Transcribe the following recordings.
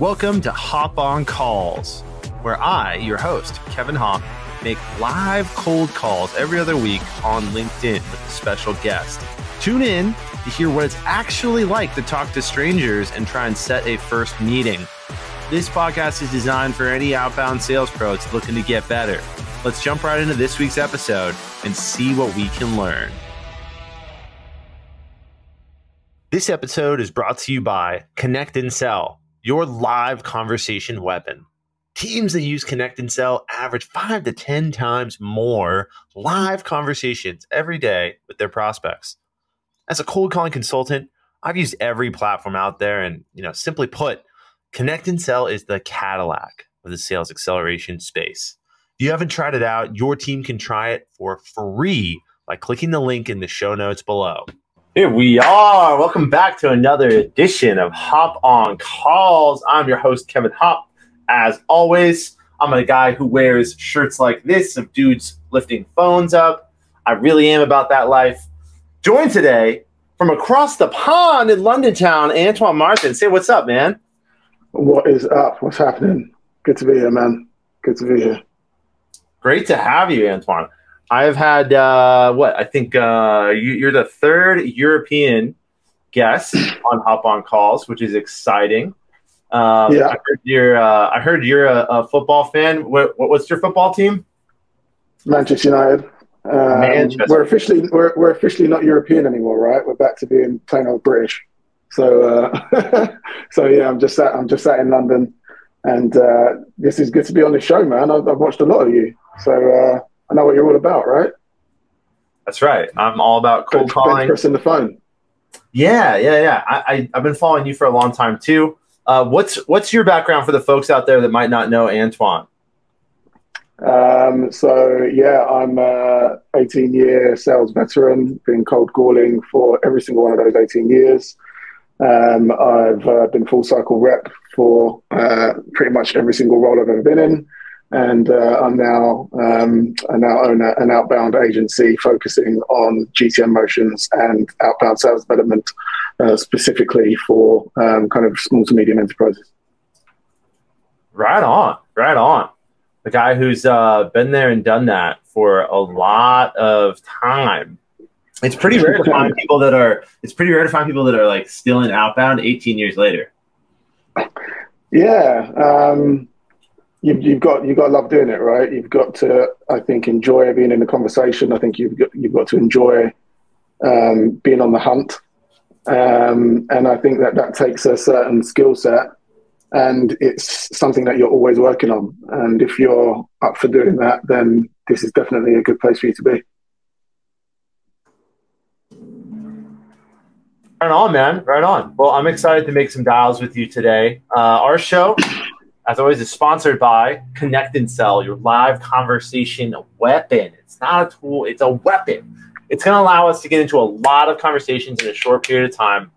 Welcome to Hopp On Calls, where I, your host, Kevin Hopp, make live cold calls every other week on LinkedIn with a special guest. Tune in to hear what it's actually like to talk to strangers and try and set a first meeting. This podcast is designed for any outbound sales pro that's looking to get better. Let's jump right into this week's episode and see what we can learn. This episode is brought to you by Connect and Sell your live conversation weapon. Teams that use Connect and Sell average five to 10 times more live conversations every day with their prospects. As a cold calling consultant, I've used every platform out there. And, you know, simply put, Connect and Sell is the Cadillac of the sales acceleration space. If you haven't tried it out, your team can try it for free by clicking the link in the show notes below. Here we are. Welcome back to another edition of Hopp on Calls. I'm your host, Kevin Hopp. As always, I'm a guy who wears shirts like this of dudes lifting phones up. I really am about that life. Joined today from across the pond in London town, Antoine Marsden. Say what's up, man. What is up? What's happening? Good to be here, man. Good to be here. Great to have you, Antoine. I've had uh, what I think uh, you, are the third European guest on Hopp on Calls, which is exciting. Um, yeah. I heard you're. Uh, I heard you're a, a football fan. What, what's your football team? Manchester United. Um, Manchester. We're officially we're, we're officially not European anymore, right? We're back to being plain old British. So uh, so yeah, I'm just sat I'm just sat in London, and uh, this is good to be on the show, man. I've, I've watched a lot of you, so uh, I know what you're all about, right? That's right. I'm all about cold bench, calling. Pressing the phone. Yeah, yeah, yeah. I, I have been following you for a long time too. Uh, what's what's your background for the folks out there that might not know Antoine? Um, so yeah, I'm a 18 year sales veteran. Been cold calling for every single one of those 18 years. Um, I've uh, been full cycle rep for uh, pretty much every single role I've ever been in and uh, I'm now um, I now own a, an outbound agency focusing on GTM motions and outbound sales development, uh, specifically for um, kind of small to medium enterprises. Right on, right on. The guy who's uh, been there and done that for a lot of time. It's pretty rare to find people that are. It's pretty rare to find people that are like still in outbound 18 years later. Yeah. Um, you've, you've got you've got to love doing it, right? You've got to, I think, enjoy being in the conversation. I think you've got you've got to enjoy um, being on the hunt, um, and I think that that takes a certain skill set, and it's something that you're always working on. And if you're up for doing that, then this is definitely a good place for you to be. Right on, man. Right on. Well, I'm excited to make some dials with you today. Uh, our show as always, is sponsored by Connect and Sell, your live conversation weapon. It's not a tool, it's a weapon. It's going to allow us to get into a lot of conversations in a short period of time.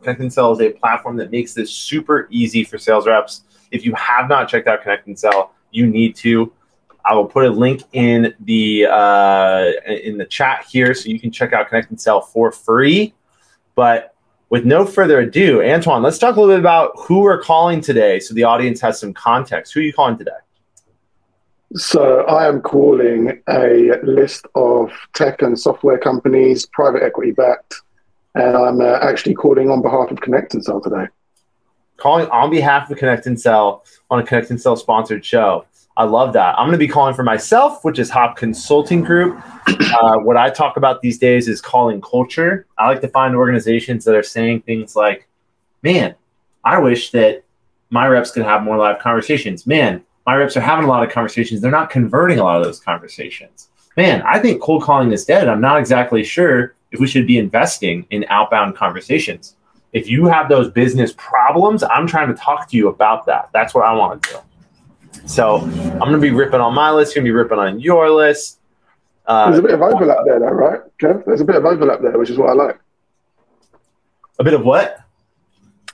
Connect and Sell is a platform that makes this super easy for sales reps. If you have not checked out Connect and Sell, you need to. I will put a link in the uh, in the chat here so you can check out Connect and Sell for free. But with no further ado, Antoine, let's talk a little bit about who we're calling today so the audience has some context. Who are you calling today? So, I am calling a list of tech and software companies, private equity backed, and I'm uh, actually calling on behalf of Connect and Sell today. Calling on behalf of Connect and Sell on a Connect and Sell sponsored show. I love that. I'm going to be calling for myself, which is Hopp Consulting Group. Uh, what I talk about these days is calling culture. I like to find organizations that are saying things like, man, I wish that my reps could have more live conversations. Man, my reps are having a lot of conversations. They're not converting a lot of those conversations. Man, I think cold calling is dead. I'm not exactly sure if we should be investing in outbound conversations. If you have those business problems, I'm trying to talk to you about that. That's what I want to do. So I'm going to be ripping on my list. You're Going to be ripping on your list. Uh, There's a bit of overlap there, though, right, Kev? There's a bit of overlap there, which is what I like. A bit of what?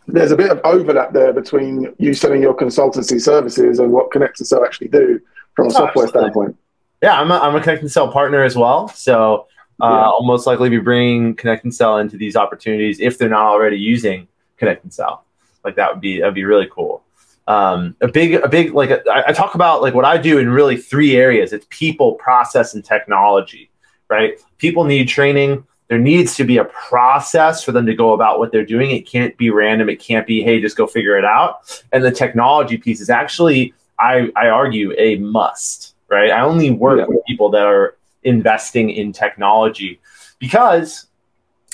There's a bit of overlap there between you selling your consultancy services and what Connect and Sell actually do from a oh, software absolutely. standpoint. Yeah, I'm a, I'm a Connect and Sell partner as well. So uh, yeah. I'll most likely be bringing Connect and Sell into these opportunities if they're not already using Connect and Sell. Like that would be that'd be really cool. Um, a big, a big like a, I, talk about like what I do in really three areas. It's people, process, and technology. Right? People need training. There needs to be a process for them to go about what they're doing. It can't be random. It can't be, hey, just go figure it out. And the technology piece is actually, I, I argue, a must. Right? I only work yeah. with people that are investing in technology because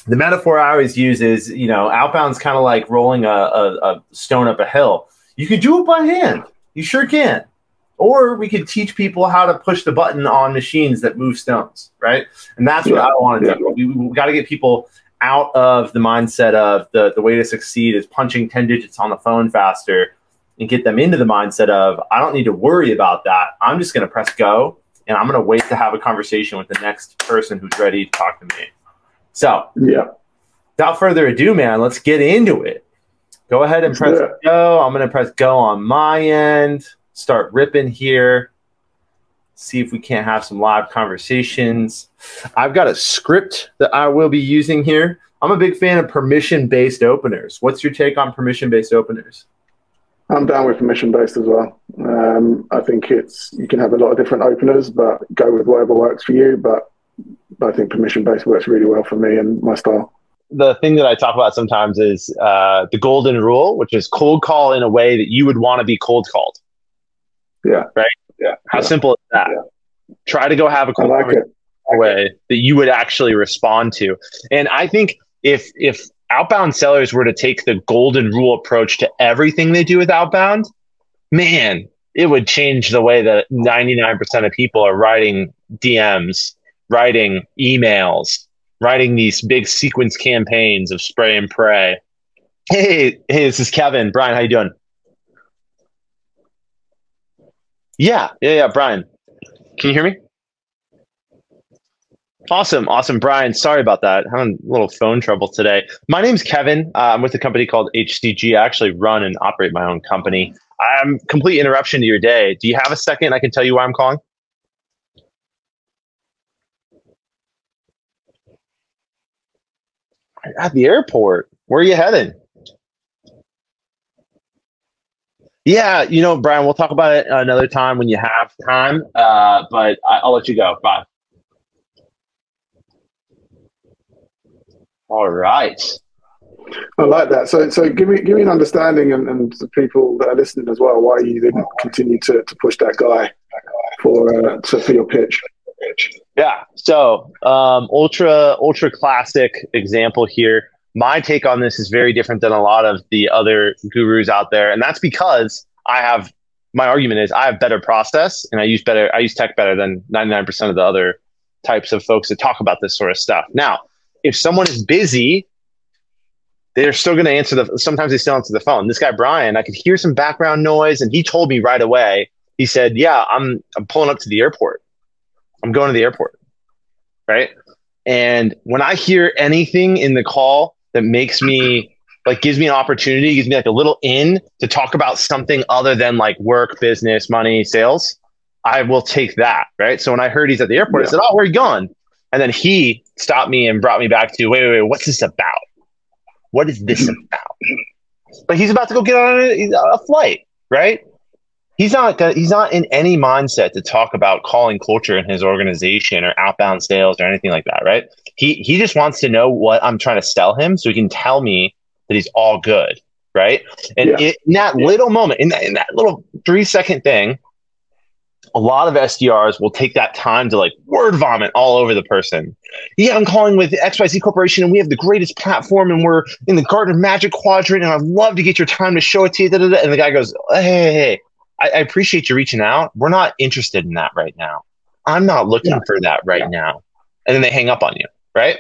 the metaphor I always use is, you know, outbound's kind of like rolling a, a, a, stone up a hill. You could do it by hand. You sure can. Or we could teach people how to push the button on machines that move stones, right? And that's what yeah. I want to yeah. do. We, we got to get people out of the mindset of the, the way to succeed is punching 10 digits on the phone faster and get them into the mindset of, I don't need to worry about that. I'm just going to press go and I'm going to wait to have a conversation with the next person who's ready to talk to me. So, yeah. Without further ado, man, let's get into it. Go ahead and press yeah. go. I'm going to press go on my end. Start ripping here. See if we can't have some live conversations. I've got a script that I will be using here. I'm a big fan of permission based openers. What's your take on permission based openers? I'm down with permission based as well. Um, I think it's you can have a lot of different openers, but go with whatever works for you. But I think permission based works really well for me and my style. The thing that I talk about sometimes is uh, the golden rule, which is cold call in a way that you would want to be cold called. Yeah. Right. Yeah. How yeah. simple is that? Yeah. Try to go have a cold like way that you would actually respond to. And I think if if outbound sellers were to take the golden rule approach to everything they do with outbound, man, it would change the way that 99% of people are writing DMs, writing emails, writing these big sequence campaigns of spray and pray. Hey, hey, this is Kevin. Brian, how you doing? Yeah, yeah, yeah, Brian. Can you hear me? Awesome, awesome, Brian. Sorry about that. Having a little phone trouble today. My name's Kevin. Uh, I'm with a company called HCG. I actually run and operate my own company. I'm complete interruption to your day. Do you have a second? I can tell you why I'm calling. At the airport. Where are you heading? Yeah, you know, Brian, we'll talk about it another time when you have time. Uh, but I, I'll let you go. Bye. All right. I like that. So, so give me give me an understanding, and, and the people that are listening as well, why you didn't continue to, to push that guy for uh, to, for your pitch. Yeah. So, um, ultra ultra classic example here. My take on this is very different than a lot of the other gurus out there, and that's because I have my argument is I have better process and I use better I use tech better than 99% of the other types of folks that talk about this sort of stuff. Now, if someone is busy, they're still going to answer the. Sometimes they still answer the phone. This guy Brian, I could hear some background noise, and he told me right away. He said, "Yeah, I'm I'm pulling up to the airport. I'm going to the airport." Right. And when I hear anything in the call that makes me like gives me an opportunity, gives me like a little in to talk about something other than like work, business, money, sales, I will take that. Right. So when I heard he's at the airport, yeah. I said, Oh, where are you going? And then he stopped me and brought me back to wait, wait, wait, what's this about? What is this about? But he's about to go get on a, a flight, right? He's not he's not in any mindset to talk about calling culture in his organization or outbound sales or anything like that, right? He he just wants to know what I'm trying to sell him so he can tell me that he's all good, right? And yeah. in that yeah. little moment, in that, in that little three second thing, a lot of SDRs will take that time to like word vomit all over the person. Yeah, I'm calling with XYZ Corporation and we have the greatest platform and we're in the Gartner Magic Quadrant and I'd love to get your time to show it to you. Da, da, da. And the guy goes, Hey, hey, hey I, I, appreciate you reaching out. We're not interested in that right now. I'm not looking yeah. for that right yeah. now. And then they hang up on you, right?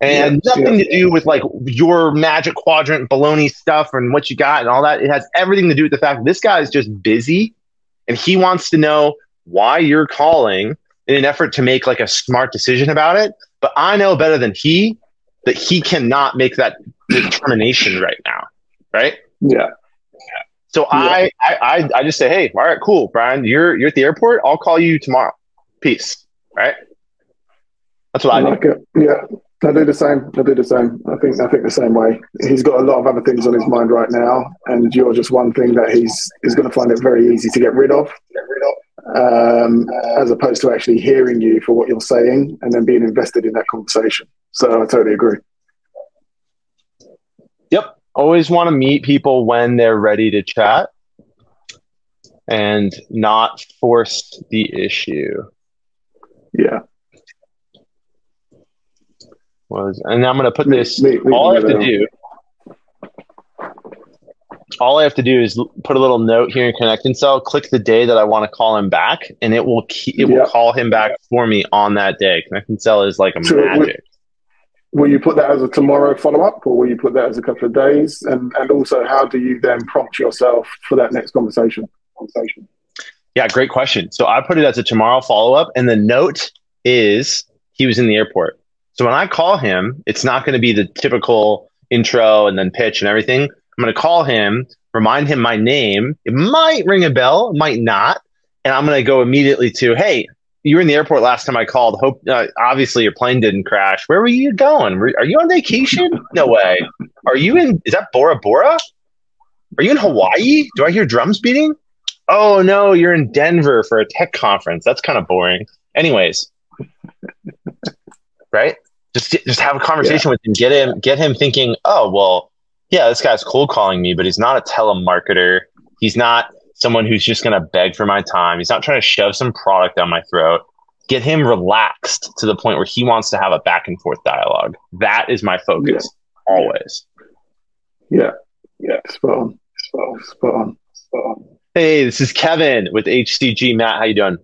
And yeah. nothing to do with like your magic quadrant baloney stuff and what you got and all that. It has everything to do with the fact that this guy is just busy and he wants to know why you're calling in an effort to make like a smart decision about it. But I know better than he that he cannot make that determination right now. Right. Yeah. So yeah. I, I, I just say, hey, all right, cool, Brian, you're you're at the airport. I'll call you tomorrow. Peace. Right. That's what I, I like do. It. Yeah. I do the same. I do the same. I think I think the same way. He's got a lot of other things on his mind right now, and you're just one thing that he's he's going to find it very easy to get rid of. Get rid of. Um, as opposed to actually hearing you for what you're saying and then being invested in that conversation. So I totally agree. Always want to meet people when they're ready to chat and not force the issue. Yeah was, and I'm going to put this. Me, me, all I have to do, all I have to do is put a little note here in ConnectAndSell. Click the day that I want to call him back, and it will keep, it will call him back for me on that day. ConnectAndSell is like a so magic. Will, you put that as a tomorrow follow up, or will you put that as a couple of days? And and also, how do you then prompt yourself for that next conversation? Conversation. Yeah, great question. So I put it as a tomorrow follow up, and the note is he was in the airport. So when I call him, it's not going to be the typical intro and then pitch and everything. I'm going to call him, remind him my name. It might ring a bell, might not. And I'm going to go immediately to, hey, you were in the airport last time I called. Hope uh, obviously your plane didn't crash. Where were you going? Are you on vacation? No way. Are you in? Is that Bora Bora? Are you in Hawaii? Do I hear drums beating? Oh no, you're in Denver for a tech conference. That's kind of boring. Anyways, right? Just just have a conversation yeah. with him. Get him get him thinking. Oh well, yeah, this guy's cold calling me, but he's not a telemarketer. He's not someone who's just going to beg for my time. He's not trying to shove some product down my throat. Get him relaxed to the point where he wants to have a back and forth dialogue. That is my focus yeah. always. Yeah. Yeah. Spot on. Spot on. Spot on. Spot on. Hey, this is Kevin with HCG. Matt, how you doing?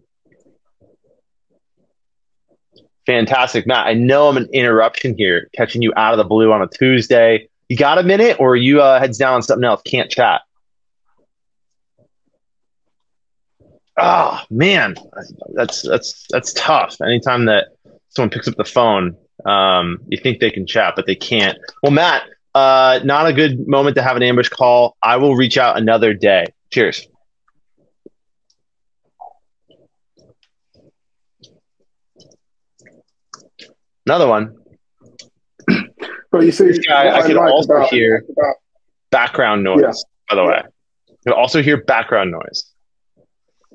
Fantastic, Matt. I know I'm an interruption here, catching you out of the blue on a Tuesday. You got a minute, or you uh, heads down on something else? Can't chat. Oh man, that's that's that's tough. Anytime that someone picks up the phone, um, you think they can chat, but they can't. Well, Matt, uh, not a good moment to have an ambush call. I will reach out another day. Cheers. Another one. But you see, this guy, I can also about, hear about, background noise. Yeah. By the way, you can also hear background noise.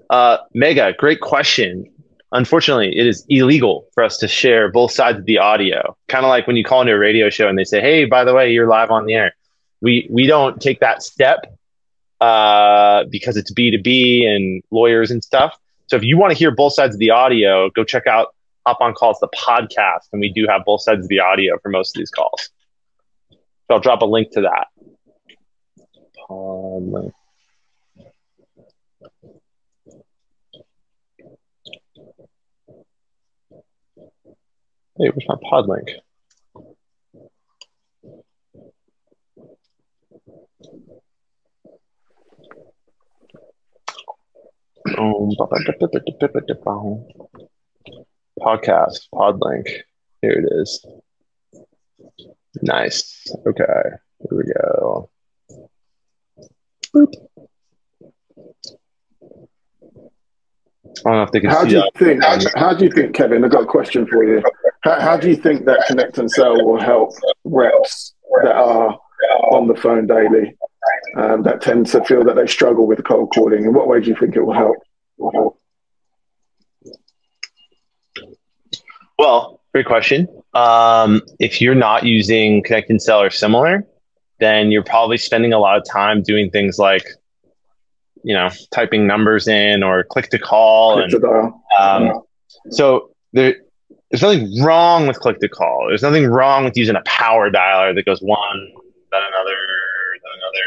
Uh, Mega, great question. Unfortunately, it is illegal for us to share both sides of the audio. Kind of like when you call into a radio show and they say, "Hey, by the way, you're live on the air." We we don't take that step uh, because it's B two B and lawyers and stuff. So if you want to hear both sides of the audio, go check out Hopp on Calls the podcast, and we do have both sides of the audio for most of these calls. So I'll drop a link to that. Pod Hey, where's my pod link? podcast pod link. Here it is. Nice. Okay. Here we go. Boop. I don't know if they can how see do you that. think? How, how, do you think, Kevin? I've got a question for you. How, how do you think that Connect and Sell will help reps that are on the phone daily um, that tend to feel that they struggle with cold calling? In what way do you think it will help? Will help? Well, great question. Um, if you're not using Connect and Sell or similar, then you're probably spending a lot of time doing things like, you know, typing numbers in or click to call. Click and, to um, yeah. So there, there's nothing wrong with click to call. There's nothing wrong with using a power dialer that goes one, then another, then another.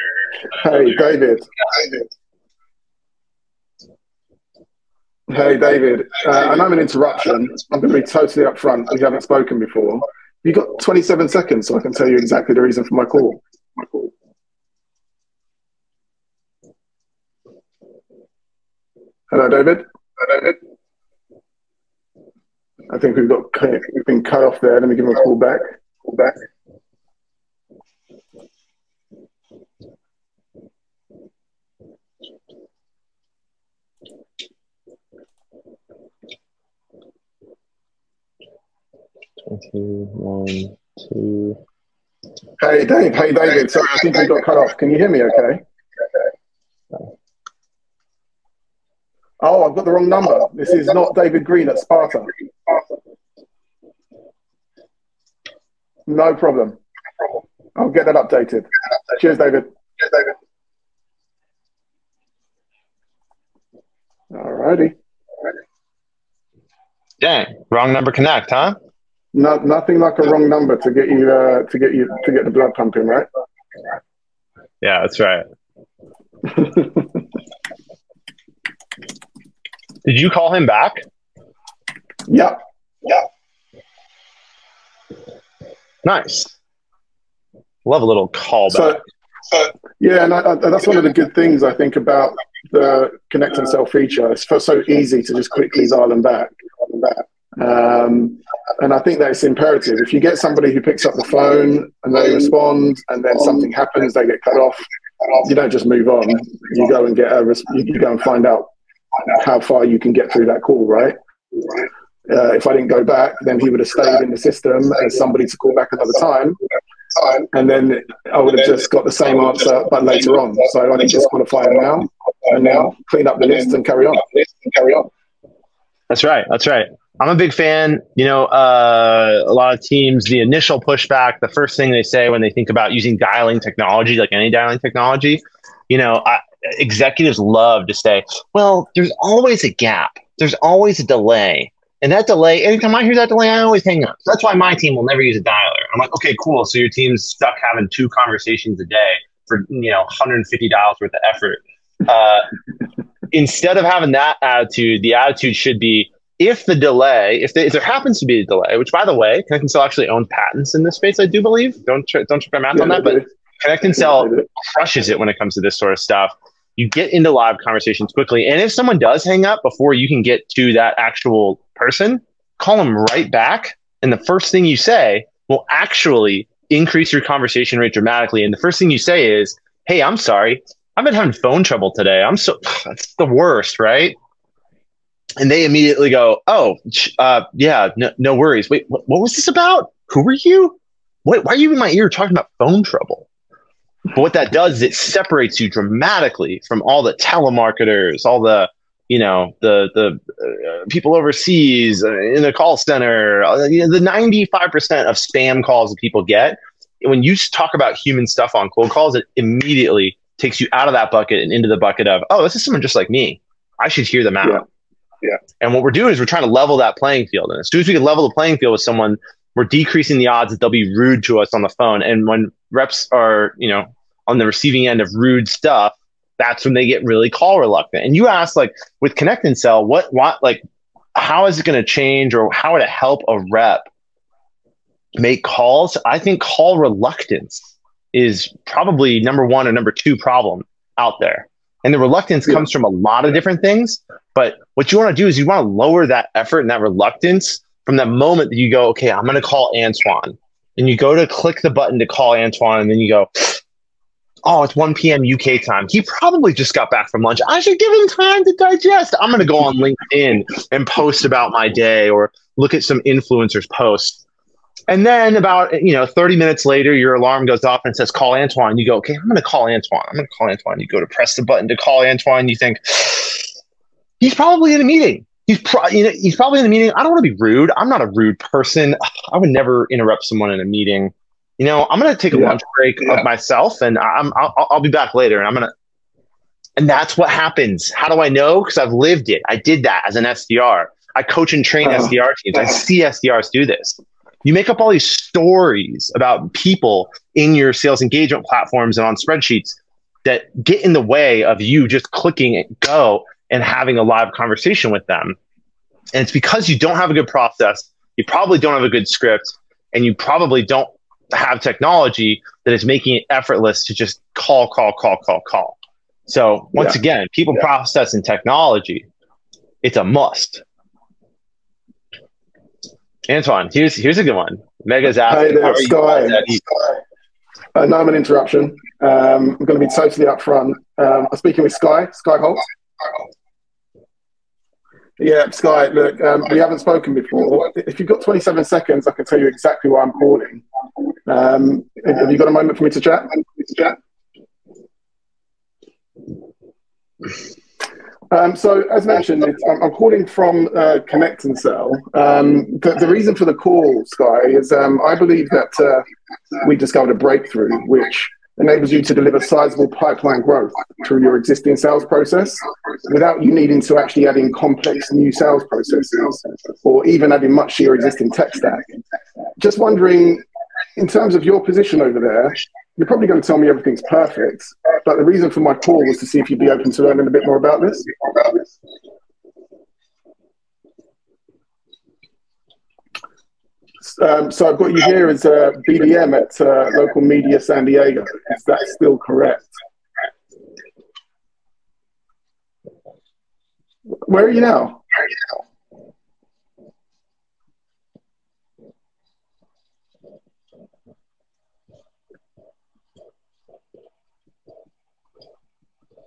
Then hey, another. David. David. Hey, David. Uh, I know I'm an interruption. I'm going to be totally upfront. We haven't spoken before. You got 27 seconds, so I can tell you exactly the reason for my call. My call. Hello, David. Hello, David. I think we've got we've been cut off there. Let me give him a call back. Call back. two, one, two. Hey, Dave. Hey, David. Sorry, I think we got cut off. Can you hear me okay? Oh, I've got the wrong number. This is not David Green at Sparta. No problem. I'll get that updated. Cheers, David. Cheers, David. All righty. Dang, wrong number connect, huh? No, nothing like a wrong number to get you uh, to get you to get the blood pumping, right? Yeah, that's right. Did you call him back? Yeah. Yeah. Nice. Love a little callback. So, uh, yeah, and I, I, that's one of the good things I think about the connect and sell feature. It's so easy to just quickly dial them back. Um, and I think that's imperative. If you get somebody who picks up the phone and they respond, and then something happens, they get cut off. You don't just move on. You go and get a. You go and find out how far you can get through that call, right? Uh, if I didn't go back, then he would have stayed in the system as somebody to call back another time. And then I would have just got the same answer, but later on. So I can just qualify him now and now clean up the list and carry on. Carry on. That's right. That's right. I'm a big fan. You know, uh, a lot of teams, the initial pushback, the first thing they say when they think about using dialing technology, like any dialing technology, you know, I, executives love to say, well, there's always a gap, there's always a delay. And that delay, anytime I hear that delay, I always hang up. So that's why my team will never use a dialer. I'm like, okay, cool. So your team's stuck having two conversations a day for you know 150 dollars worth of effort. Uh, instead of having that attitude, the attitude should be if the delay, if, if there happens to be a delay, which by the way, Connect and Sell actually owns patents in this space, I do believe. Don't try, don't check my math yeah, on that, but Connect and Sell crushes it when it comes to this sort of stuff. You get into live conversations quickly, and if someone does hang up before you can get to that actual person, call them right back, and the first thing you say will actually increase your conversation rate dramatically. And the first thing you say is, "Hey, I'm sorry, I've been having phone trouble today. I'm so that's the worst, right?" And they immediately go, "Oh, uh, yeah, no, no worries. Wait, what, what was this about? Who were you? Wait, why are you in my ear talking about phone trouble?" But what that does is it separates you dramatically from all the telemarketers, all the you know the the uh, people overseas uh, in the call center. Uh, you know, the ninety five percent of spam calls that people get when you talk about human stuff on cold calls, it immediately takes you out of that bucket and into the bucket of oh, this is someone just like me. I should hear them out. Yeah. Yeah. And what we're doing is we're trying to level that playing field. And as soon as we can level the playing field with someone, we're decreasing the odds that they'll be rude to us on the phone. And when reps are, you know, on the receiving end of rude stuff, that's when they get really call reluctant. And you ask, like, with Connect and Sell, what, what, like, how is it going to change or how would it help a rep make calls? I think call reluctance is probably number one or number two problem out there. And the reluctance yeah. comes from a lot of different things. But what you want to do is you want to lower that effort and that reluctance from that moment that you go, okay, I'm going to call Antoine. And you go to click the button to call Antoine, and then you go, oh, it's 1 p.m. UK time. He probably just got back from lunch. I should give him time to digest. I'm going to go on LinkedIn and post about my day or look at some influencers' posts. And then about, you know, 30 minutes later, your alarm goes off and says, call Antoine. You go, okay, I'm going to call Antoine. I'm going to call Antoine. You go to press the button to call Antoine. You think, he's probably in a meeting. He's, pro- you know, he's probably in a meeting. I don't want to be rude. I'm not a rude person. I would never interrupt someone in a meeting you know, I'm going to take a yeah. lunch break yeah. of myself and I'm, I'll, I'll be back later. And I'm going to, and that's what happens. How do I know? Because I've lived it. I did that as an SDR. I coach and train uh-huh. SDR teams. I see SDRs do this. You make up all these stories about people in your sales engagement platforms and on spreadsheets that get in the way of you just clicking and go and having a live conversation with them. And it's because you don't have a good process. You probably don't have a good script and you probably don't have technology that is making it effortless to just call, call, call, call, call. So once yeah. again, people yeah. process and technology, it's a must. Antoine, here's here's a good one. Mega's asking. Hey there, Sky. Uh, no, I'm an interruption. Um, I'm going to be totally upfront. Um, I'm speaking with Sky, Sky Holt. Yeah, Sky, look, um, we haven't spoken before. If you've got 27 seconds, I can tell you exactly why I'm calling. Um, have you got a moment for me to chat? Um, so, as mentioned, I'm, calling from uh, Connect and Sell. Um, the, the, reason for the call, Sky, is um, I believe that uh, we discovered a breakthrough which enables you to deliver sizable pipeline growth through your existing sales process without you needing to actually add in complex new sales processes or even adding much to your existing tech stack. Just wondering, in terms of your position over there, you're probably going to tell me everything's perfect, but the reason for my call was to see if you'd be open to learning a bit more about this. Um, so I've got you here as a BDM at uh, local media San Diego. Is that still correct? Where are you now?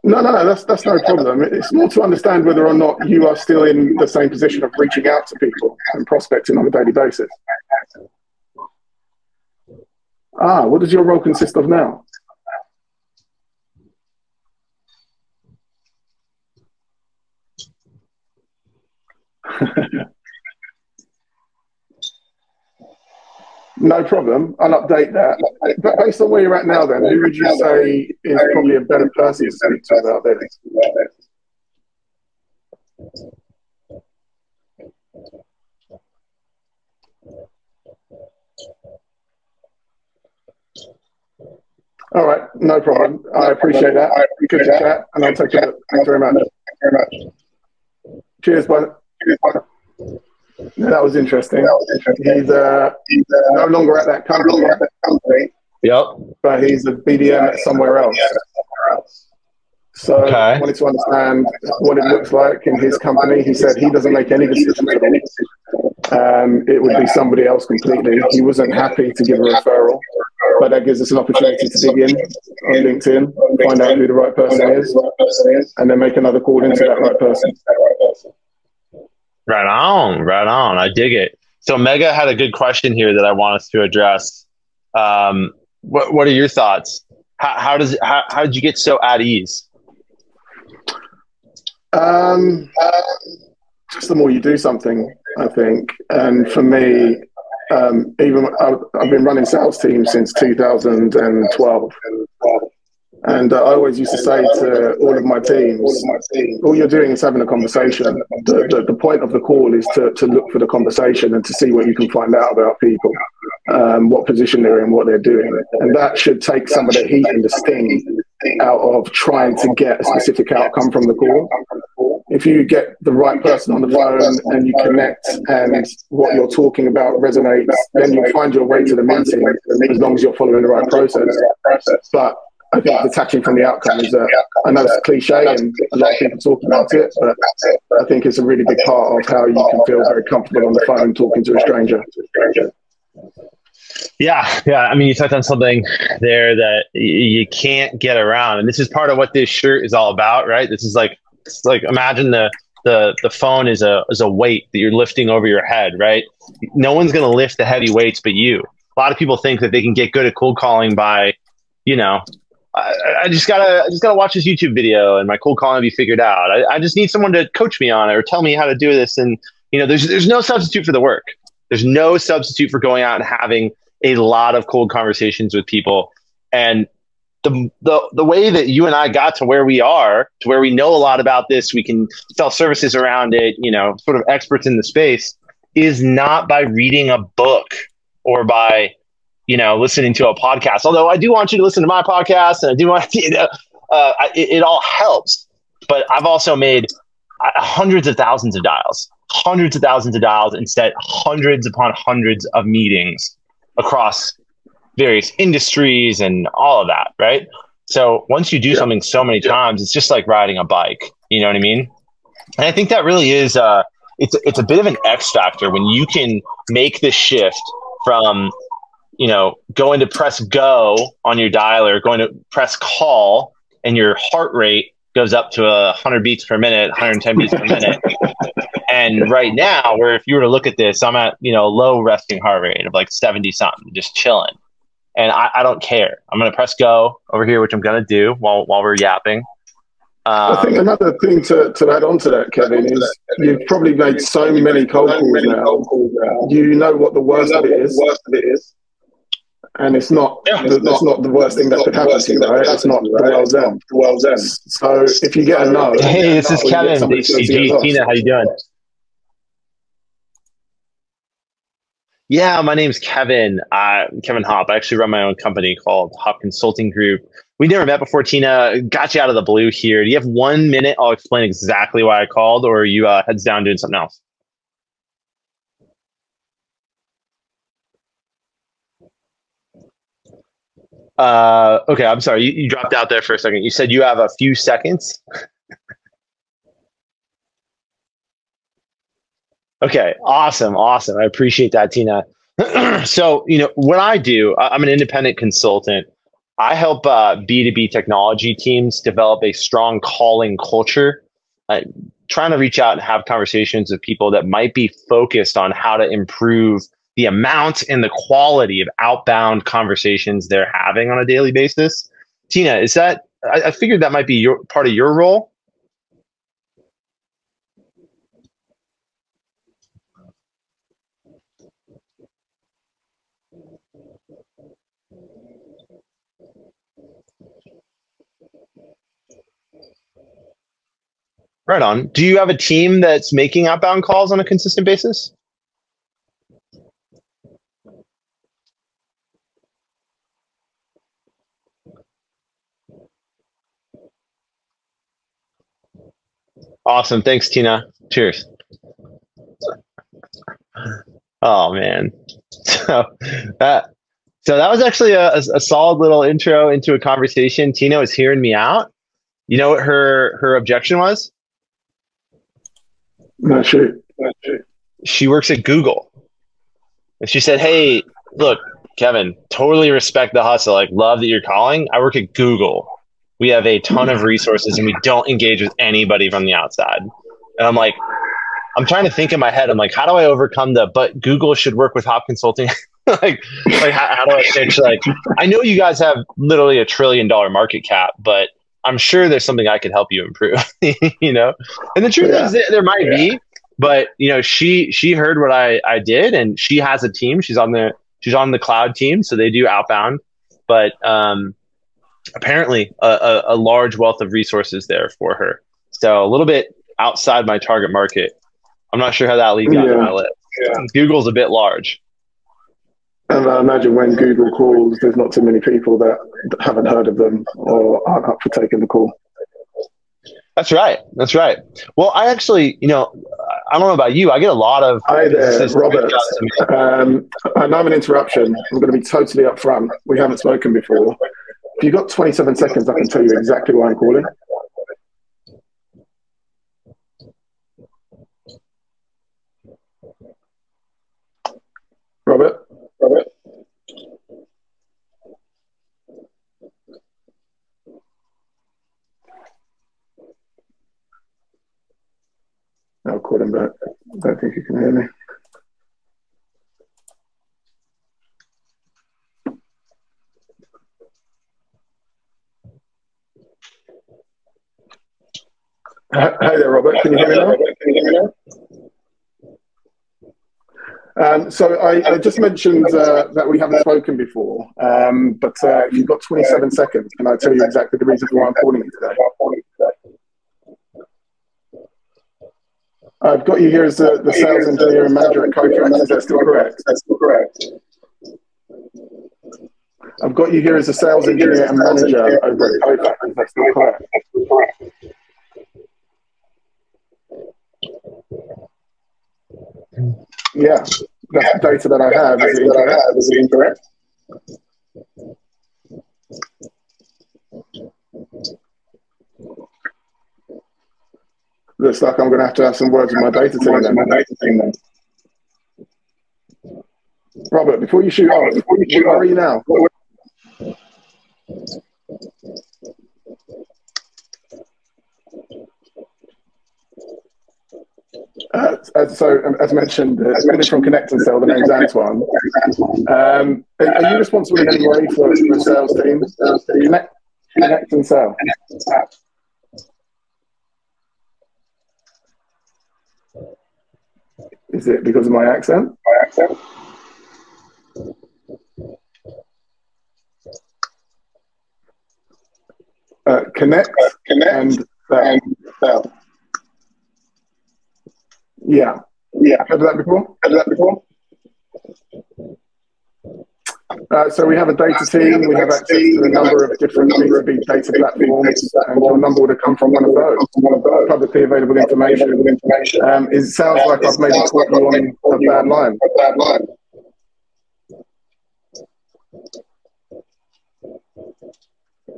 No, no, no, that's that's no problem. It's more to understand whether or not you are still in the same position of reaching out to people and prospecting on a daily basis. Ah, what does your role consist of now? No problem. I'll update that. But based on where you're at now, then, who would you say is probably a better person to speak to about this? All right, no problem. I appreciate that. Good to chat, and I'll take it. Thanks very much. Very much. Cheers, bud. That was interesting. That was interesting. He's, uh, he's uh, no longer at that company. At that company. Yep. But he's a BDM somewhere else. So okay. I wanted to understand what it looks like in his company. He said he doesn't make any decisions at all. Um, it would be somebody else completely. He wasn't happy to give a referral, but that gives us an opportunity to dig in on LinkedIn, find out who the right person is, and then make another call into that right person. Right on, right on. I dig it. So Mega had a good question here that I want us to address. Um, what What are your thoughts? How, how does how, how did you get so at ease? Um, just the more you do something, I think. And for me, um, even I've, I've been running sales teams since 2012. And uh, I always used to say to all of my teams, all you're doing is having a conversation. The, the, the, point of the call is to, to look for the conversation and to see what you can find out about people, um, what position they're in, what they're doing. And that should take some of the heat and the sting out of trying to get a specific outcome from the call. If you get the right person on the phone and you connect and what you're talking about resonates, then you'll find your way to the meeting as long as you're following the right process. But I think detaching from the outcome is a, I know it's a cliche and a lot of people talk about it, but I think it's a really big part of how you can feel very comfortable on the phone talking to a stranger. Yeah, yeah. I mean, you touched on something there that you can't get around, and this is part of what this shirt is all about, right? This is like, it's like imagine the the the phone is a is a weight that you're lifting over your head, right? No one's going to lift the heavy weights but you. A lot of people think that they can get good at cold calling by, you know, I, I, just gotta I just gotta watch this YouTube video and my cold calling be figured out. I, I, just need someone to coach me on it or tell me how to do this. And you know, there's there's no substitute for the work. There's no substitute for going out and having a lot of cold conversations with people. And the the the way that you and I got to where we are, to where we know a lot about this, we can sell services around it, you know, sort of experts in the space, is not by reading a book or by you know, listening to a podcast. Although I do want you to listen to my podcast, and I do want you know, uh, it, it all helps. But I've also made uh, hundreds of thousands of dials, hundreds of thousands of dials, and set hundreds upon hundreds of meetings across various industries and all of that, right? So once you do something so many times, it's just like riding a bike. You know what I mean? And I think that really is uh, it's it's a bit of an X factor when you can make the shift from you know, going to press go on your dialer, going to press call, and your heart rate goes up to a 100 beats per minute, 110 beats per minute. And right now, where if you were to look at this, I'm at you know low resting heart rate of like 70 something, just chilling. And I, I don't care. I'm gonna press go over here, which I'm gonna do while while we're yapping. Um, I think um, another thing to, to add on to that, Kevin, is you've probably made so many cold calls now. Do you know what the worst of it is and it's not yeah, the, it's, not, not, the worst thing that could happen to you, right? It's not the world's end. The world's end. So if you get a no, hey, this is Kevin, HCG. Tina, how you doing? Yeah, my name's Kevin. Uh, Kevin Hopp. I actually run my own company called Hopp Consulting Group. We never met before, Tina. Got you out of the blue here. Do you have one minute? I'll explain exactly why I called, or are you uh, heads down doing something else? Uh, okay, I'm sorry. You, you dropped out there for a second. You said you have a few seconds. okay, awesome, awesome. I appreciate that, Tina. so, you know, what I do, I'm an independent consultant. I help uh, B2B technology teams develop a strong calling culture, trying to reach out and have conversations with people that might be focused on how to improve the amount and the quality of outbound conversations they're having on a daily basis. Tina, is that I, I figured that might be your part of your role. Right on. Do you have a team that's making outbound calls on a consistent basis? Awesome. Thanks, Tina. Cheers. Oh man. So that so that was actually a, a, solid little intro into a conversation. Tina was hearing me out. You know what her her objection was? Not sure. Not sure. She works at Google. And she said, Hey, look, Kevin, totally respect the hustle. Like, love that you're calling. I work at Google we have a ton of resources and we don't engage with anybody from the outside. And I'm like, I'm trying to think in my head. I'm like, how do I overcome the? But Google should work with Hopp Consulting. like, like how, how do I pitch? Like, I know you guys have literally a trillion dollar market cap, but I'm sure there's something I could help you improve. you know, and the truth yeah. is, there might yeah. be, but you know, she she heard what I I did, and she has a team. She's on the she's on the cloud team, so they do outbound. But um, apparently a, a, a, large wealth of resources there for her. So a little bit outside my target market. I'm not sure how that lead got yeah. my list. Yeah. Google's a bit large. And I imagine when Google calls, there's not too many people that haven't heard of them or aren't up for taking the call. That's right. That's right. Well, I actually, you know, I don't know about you. I get a lot of. Hi there, Robert. Um, I know I'm an interruption. I'm going to be totally upfront. We haven't spoken before. If you've got 27 seconds, I can tell you exactly why I'm calling. Robert? Robert? I'll call him back. I don't think you can hear me. Hi there, Robert. Can you hear me now? Can you hear me now? Um, so I, I, just mentioned uh, that we haven't spoken before, um, but uh, you've got 27 seconds, and I'll tell you exactly the reason why I'm calling you today? I've got you here as the, the sales engineer and manager at Kofax. Is that still correct? That's still correct. I've got you here as a sales engineer and manager over at Kofax. Is that still correct? Yeah, the data that I have. Is it incorrect? Is it incorrect? Looks like I'm going to have to have some words with my data team then. My data then. Robert, before you shoot off, before you shoot where are you now? Uh, so, um, as mentioned, uh, as from Connect and Sell, the name's Antoine. Um, are, are, you responsible in any way for, for a sales team? Connect, Connect and Sell. Is it because of my accent? My accent. Uh, connect, connect and, and sell. Yeah. Yeah. Heard that before? Heard that before? Uh, so we have a data team. We have access to a number of different B2B data platforms, and your number would have come from one of those, publicly available information. Um, it sounds like I've maybe caught you on a bad line.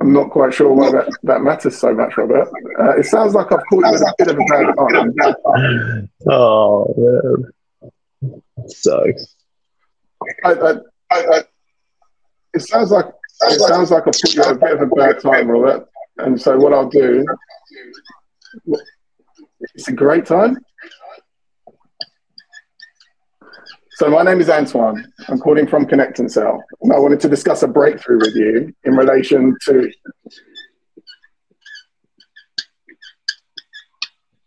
I'm not quite sure why that, that matters so much, Robert. Uh, it sounds like I've caught you at a bit of a bad time. Oh, man. sucks. I, I, I, it sounds like it sounds like I've put you at a bit of a bad time, Robert. And so what I'll do, it's a great time. So my name is Antoine. I'm calling from Connect and Sell. And I wanted to discuss a breakthrough with you in relation to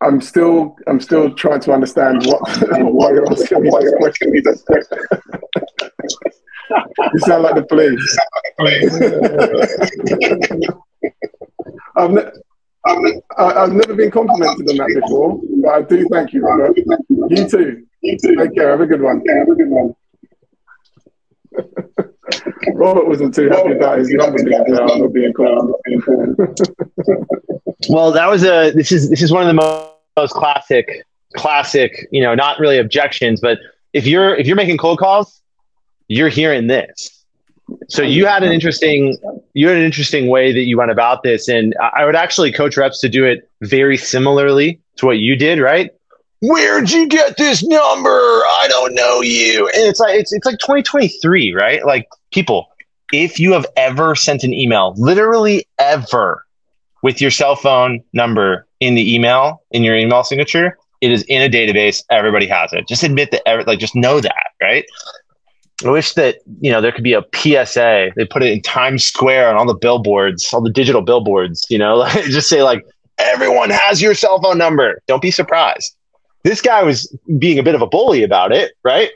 I'm still I'm still trying to understand what why you're asking me this you sound like the police. I've, ne- I've, I've never been complimented on that before, but I do thank you, Robert. You too. You too. Take care. Have a good one. Yeah, have a good one. Robert wasn't too happy about his number being down or being called. well, that was a. This is this is one of the most, most classic, classic. You know, not really objections, but if you're if you're making cold calls, you're hearing this. So you had an interesting you had an interesting way that you went about this, and I would actually coach reps to do it very similarly to what you did, right? Where'd you get this number? I don't know you. And it's like it's it's like 2023, right? Like people, if you have ever sent an email, literally ever, with your cell phone number in the email in your email signature, it is in a database. Everybody has it. Just admit that. Like just know that, right? I wish that you know there could be a PSA. They put it in Times Square on all the billboards, all the digital billboards. You know, just say like everyone has your cell phone number. Don't be surprised. This guy was being a bit of a bully about it, right?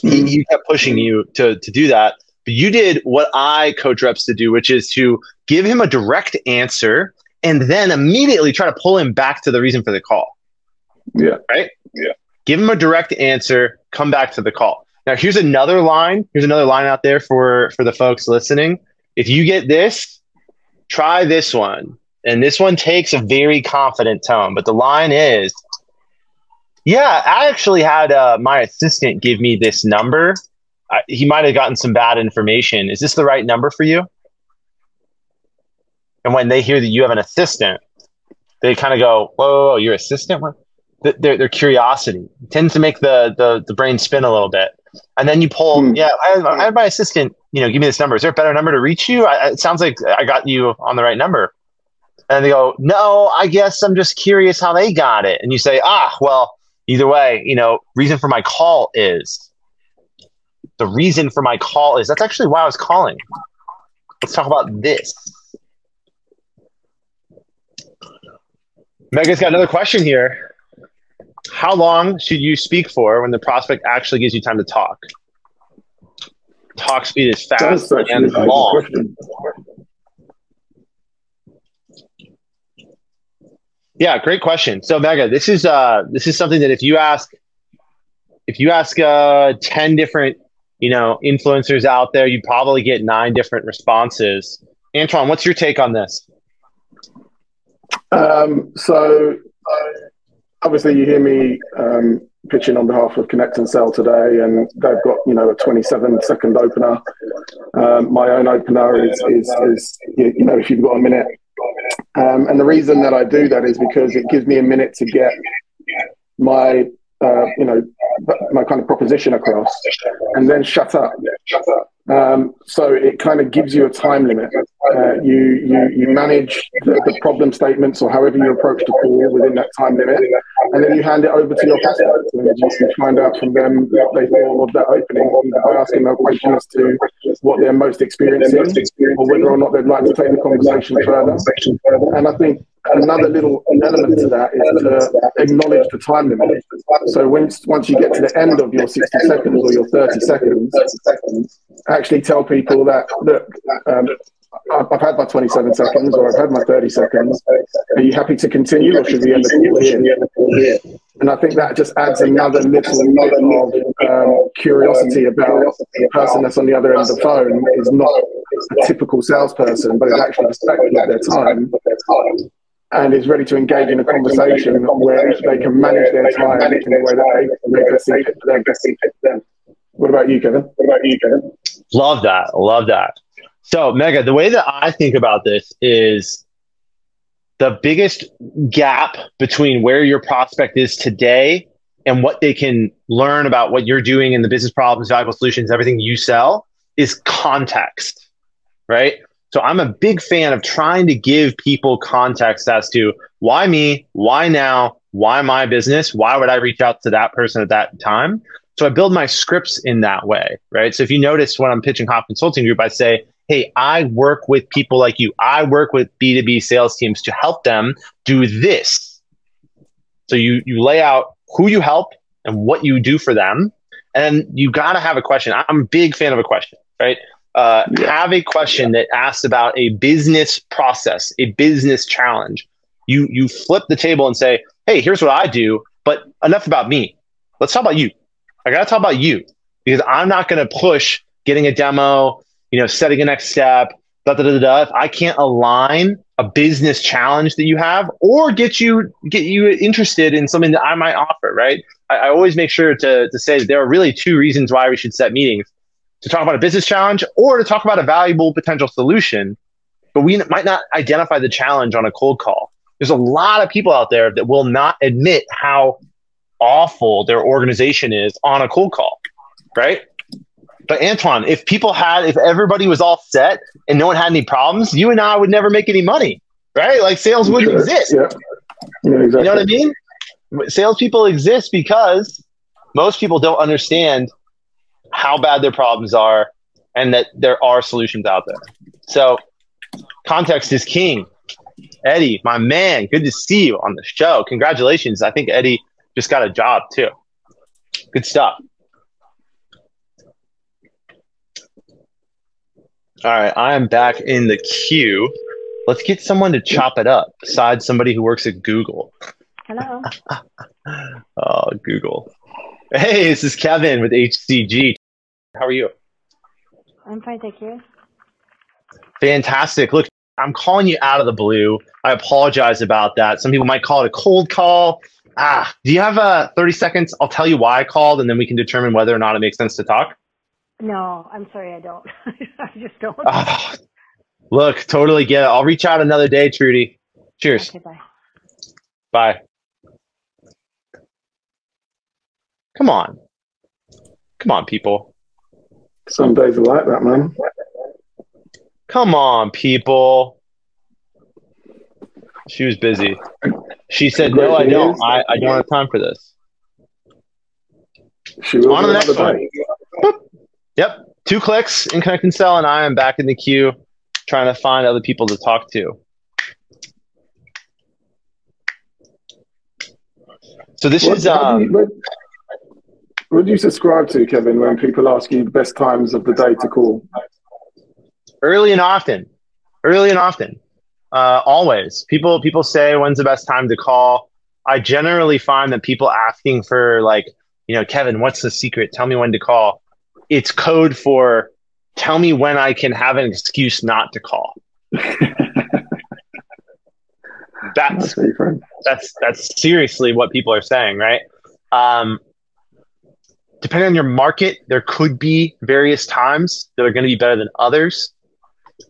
He, mm-hmm. he kept pushing you to, to do that. But you did what I coach reps to do, which is to give him a direct answer and then immediately try to pull him back to the reason for the call. Yeah. Right? Yeah. Give him a direct answer, come back to the call. Now here's another line. Here's another line out there for for the folks listening. If you get this, try this one. And this one takes a very confident tone, but the line is yeah, I actually had uh, my assistant give me this number. I, he might have gotten some bad information. Is this the right number for you? And when they hear that you have an assistant, they kind of go, whoa, whoa, whoa, your assistant? Their, their curiosity tends to make the, the, the brain spin a little bit. And then you pull, hmm. yeah, I, I have my assistant, you know, give me this number. Is there a better number to reach you? I, it sounds like I got you on the right number. And they go, no, I guess I'm just curious how they got it. And you say, ah, well, either way, you know, reason for my call is the reason for my call is that's actually why I was calling. Let's talk about this. Mega's got another question here. How long should you speak for when the prospect actually gives you time to talk? Talk speed is fast and long. Yeah, great question. So Mega, this is uh this is something that if you ask if you ask uh 10 different, you know, influencers out there, you probably get nine different responses. Antoine, what's your take on this? Um, so obviously you hear me um, pitching on behalf of Connect and Sell today, and they've got you know a 27 second opener. Um, my own opener is, is, is you know if you've got a minute, um, and the reason that I do that is because it gives me a minute to get my, uh, you know, my kind of proposition across, and then shut up. Um, so it kind of gives you a time limit. uh, you, you you manage the, the, problem statements or however you approach the call within that time limit, and then you hand it over to your prospects and you find out from them what they thought of that opening by asking them questions to what they're most experiencing or whether or not they'd like to take the conversation further. And I think another little element to that is to acknowledge the time limit. So once once you get to the end of your 60 seconds or your 30 seconds, actually tell people that look, um, I've had my 27 seconds or I've had my 30 seconds. Are you happy to continue or should we end the call here? And I think that just adds another little level of um, curiosity about the person that's on the other end of the phone is not a typical salesperson, but is actually respectful of their time and is ready to engage in a conversation where they can manage their time in the way that they make best fit for them. What about you, Kevin? What about you, Kevin? Love that. Love that. So, Mega, the way that I think about this is the biggest gap between where your prospect is today and what they can learn about what you're doing in the business problems, valuable solutions, everything you sell is context, right? So I'm a big fan of trying to give people context as to why me, why now, why my business, why would I reach out to that person at that time? So I build my scripts in that way, right? So if you notice when I'm pitching Hopp Consulting Group, I say, hey, I work with people like you. I work with B2B sales teams to help them do this. So you you lay out who you help and what you do for them. And you got to have a question. I'm a big fan of a question, right? Uh, have a question that asks about a business process, a business challenge. You you flip the table and say, "Hey, here's what I do," but enough about me. Let's talk about you. I got to talk about you because I'm not going to push getting a demo, you know, setting a next step. Da, da, da, da, If I can't align a business challenge that you have, or get you get you interested in something that I might offer, right? I, I always make sure to to say that there are really two reasons why we should set meetings to talk about a business challenge or to talk about a valuable potential solution, but we might not identify the challenge on a cold call. There's a lot of people out there that will not admit how awful their organization is on a cold call, right? But Antoine, if people had, if everybody was all set and no one had any problems, you and I would never make any money, right? Like sales wouldn't sure. exist. Yeah. yeah exactly. You know what I mean? Salespeople exist because most people don't understand how bad their problems are and that there are solutions out there. So context is king. Eddie, my man, good to see you on the show. Congratulations. I think Eddie just got a job too. Good stuff. All right, I am back in the queue. Let's get someone to chop it up besides somebody who works at Google. Hello. oh, Google. Hey, this is Kevin with HCG. How are you? I'm fine, thank you. Fantastic. Look, I'm calling you out of the blue. I apologize about that. Some people might call it a cold call. Ah, do you have uh, 30 seconds? I'll tell you why I called, and then we can determine whether or not it makes sense to talk. No, I'm sorry, I don't. I just don't. Oh, look, totally get it. I'll reach out another day, Trudy. Cheers. Okay, bye. Bye. Come on. Come on, people. Some days are like that, man. Come on, people. She was busy. She said, "No, I don't. I, I don't have time for this." She On the next one. Yep, two clicks in connect and sell, and I am back in the queue, trying to find other people to talk to. So this what, is um, what do you subscribe to, Kevin, when people ask you the best times of the day to call? Early and often. Early and often. Uh, always. People people say when's the best time to call. I generally find that people asking for like, you know, Kevin, what's the secret? Tell me when to call. It's code for tell me when I can have an excuse not to call. that's that's that's seriously what people are saying, right? Um, depending on your market, there could be various times that are going to be better than others.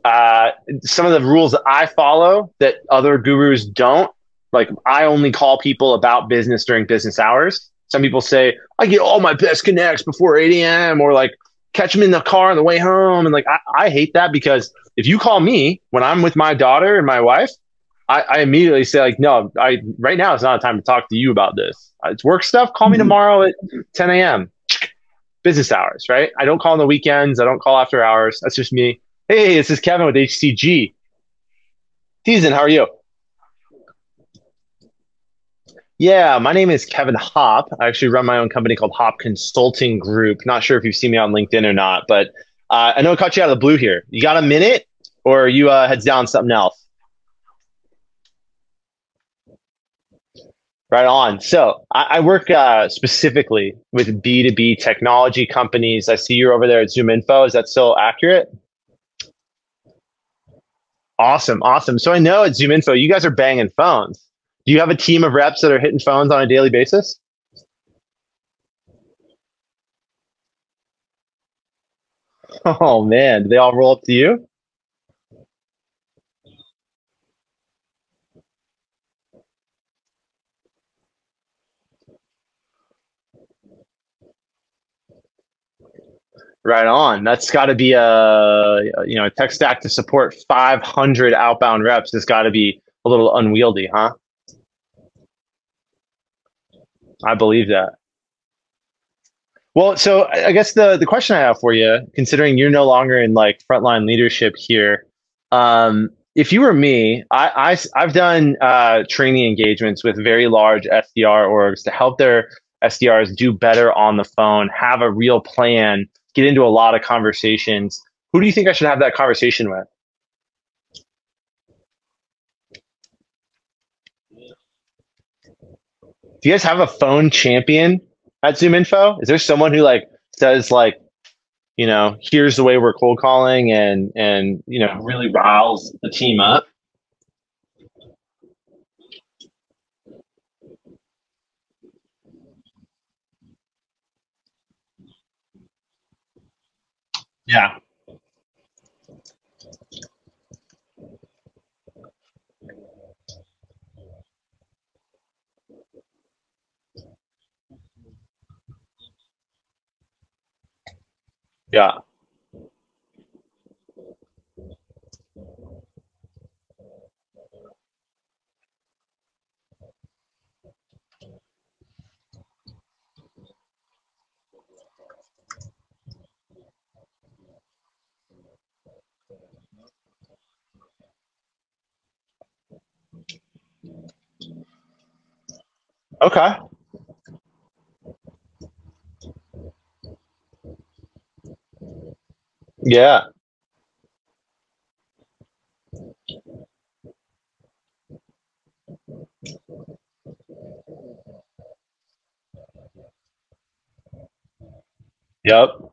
Uh, some of the rules that I follow that other gurus don't, like I only call people about business during business hours. Some people say I get all my best connects before 8 a.m. or like catch them in the car on the way home. And like, I, I hate that because if you call me when I'm with my daughter and my wife, I, I immediately say like, no, I right now it's not a time to talk to you about this. It's work stuff. Call me mm-hmm. tomorrow at 10 a.m. Business hours, right? I don't call on the weekends. I don't call after hours. That's just me. Hey, this is Kevin with HCG. Teason, how are you? Yeah, my name is Kevin Hopp. I actually run my own company called Hopp Consulting Group. Not sure if you've seen me on LinkedIn or not, but uh, I know I caught you out of the blue here. You got a minute, or you uh, heads down something else? Right on. So I, I work uh, specifically with B2B technology companies. I see you're over there at ZoomInfo. Is that still accurate? Awesome. Awesome. So I know at ZoomInfo, you guys are banging phones. Do you have a team of reps that are hitting phones on a daily basis? Oh man, do they all roll up to you? Right on. That's got to be a you know a tech stack to support 500 outbound reps. It's got to be a little unwieldy, huh? I believe that. Well, so I guess the the question I have for you, considering you're no longer in like frontline leadership here, um, if you were me, I, I have done uh, training engagements with very large SDR orgs to help their SDRs do better on the phone, have a real plan, get into a lot of conversations. Who do you think I should have that conversation with? do you guys have a phone champion at ZoomInfo? Is there someone who like says like, you know, here's the way we're cold calling and and you know really riles the team up? Yeah. Okay. Yeah. Yep.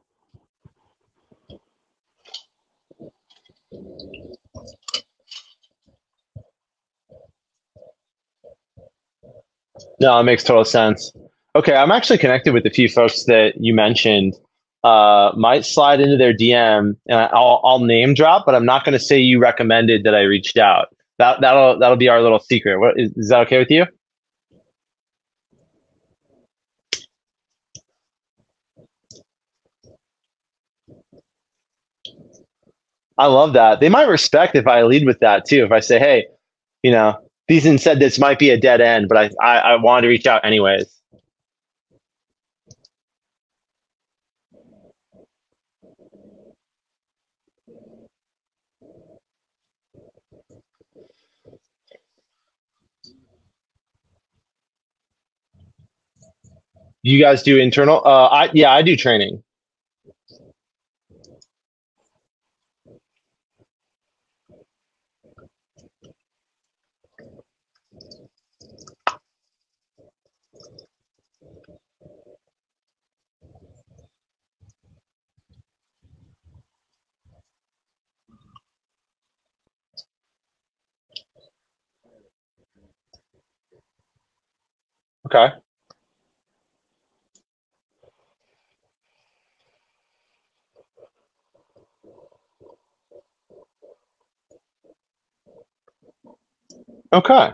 No, it makes total sense. Okay, I'm actually connected with a few folks that you mentioned uh, might slide into their DM and I'll, I'll name drop, but I'm not going to say you recommended that I reached out. That that'll that'll be our little secret. What, is, is that okay with you? I love that. They might respect if I lead with that too. If I say, "Hey, you know, Thiessen said this might be a dead end, but I, I I wanted to reach out anyways." You guys do internal? Uh, I yeah, I do training. Okay. Okay.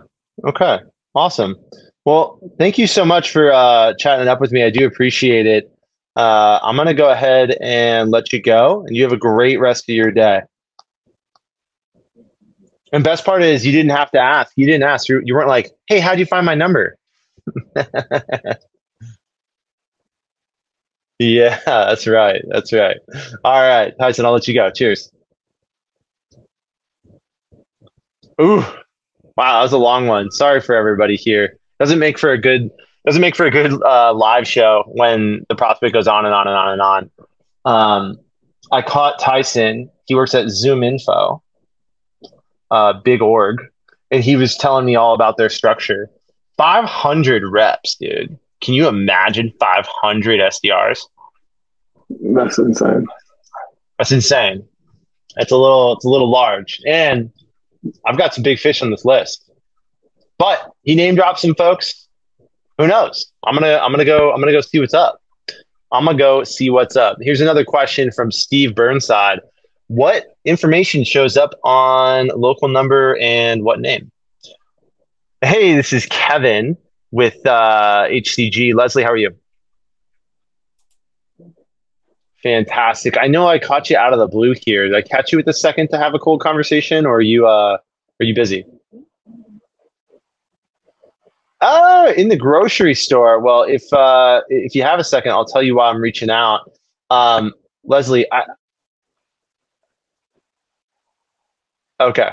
Okay. Awesome. Well, thank you so much for uh, chatting up with me. I do appreciate it. Uh, I'm going to go ahead and let you go, and you have a great rest of your day. And best part is you didn't have to ask. You didn't ask. You, weren't like, "Hey, how do you find my number?" yeah, that's right. That's right. All right, Tyson, I'll let you go. Cheers. Ooh, wow, that was a long one. Sorry for everybody here. Doesn't make for a good doesn't make for a good uh, live show when the prospect goes on and on and on and on. Um, I caught Tyson. He works at ZoomInfo, uh, big org, and he was telling me all about their structure. 500 reps, dude. Can you imagine 500 SDRs? That's insane. That's insane. It's a little, it's a little large, and I've got some big fish on this list. But he name dropped some folks who knows? I'm gonna I'm gonna go I'm gonna go see what's up. I'm gonna go see what's up. Here's another question from Steve Burnside. What information shows up on local number and what name? Hey, this is Kevin with uh, HCG. Leslie, how are you? Fantastic. I know I caught you out of the blue here. Did I catch you with a second to have a cold conversation, or are you uh, are you busy? Uh, in the grocery store. Well, if uh, if you have a second, I'll tell you why I'm reaching out. Um, Leslie, I, okay,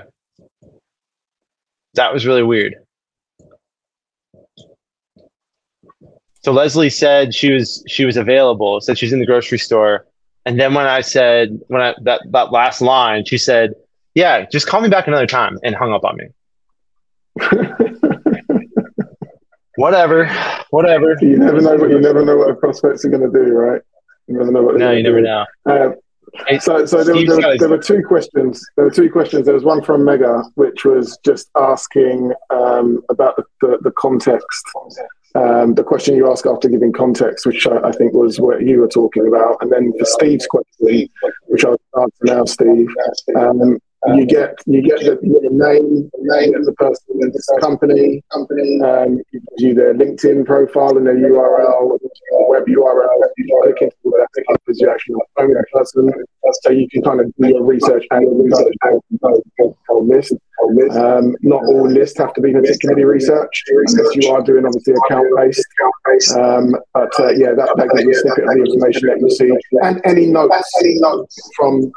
that was really weird. So Leslie said she was she was available, said she's in the grocery store, and then when I said when I that that last line, she said, "Yeah, just call me back another time," and hung up on me. whatever, whatever. You never know what you never know what the prospects are going to do, right? You never know what. No, you never do. know. Um, so, so there, there, there, were two questions. There were two questions. There was one from Mega, which was just asking um, about the, the, the context. Um, the question you ask after giving context, which I, I, think was what you were talking about, and then for Steve's question, which I'll answer now, Steve. Um, you get you get the, you get the name, the name of the person, the company, company. Um, you do their LinkedIn profile and their URL, web URL. You click into that up as your actual phone person, so you can kind of do your research and research on list. Um, not all lists have to be particularly researched, unless you are doing obviously account based. Um, but uh, yeah, that, that gives you a snippet of the information that you see, and any notes, from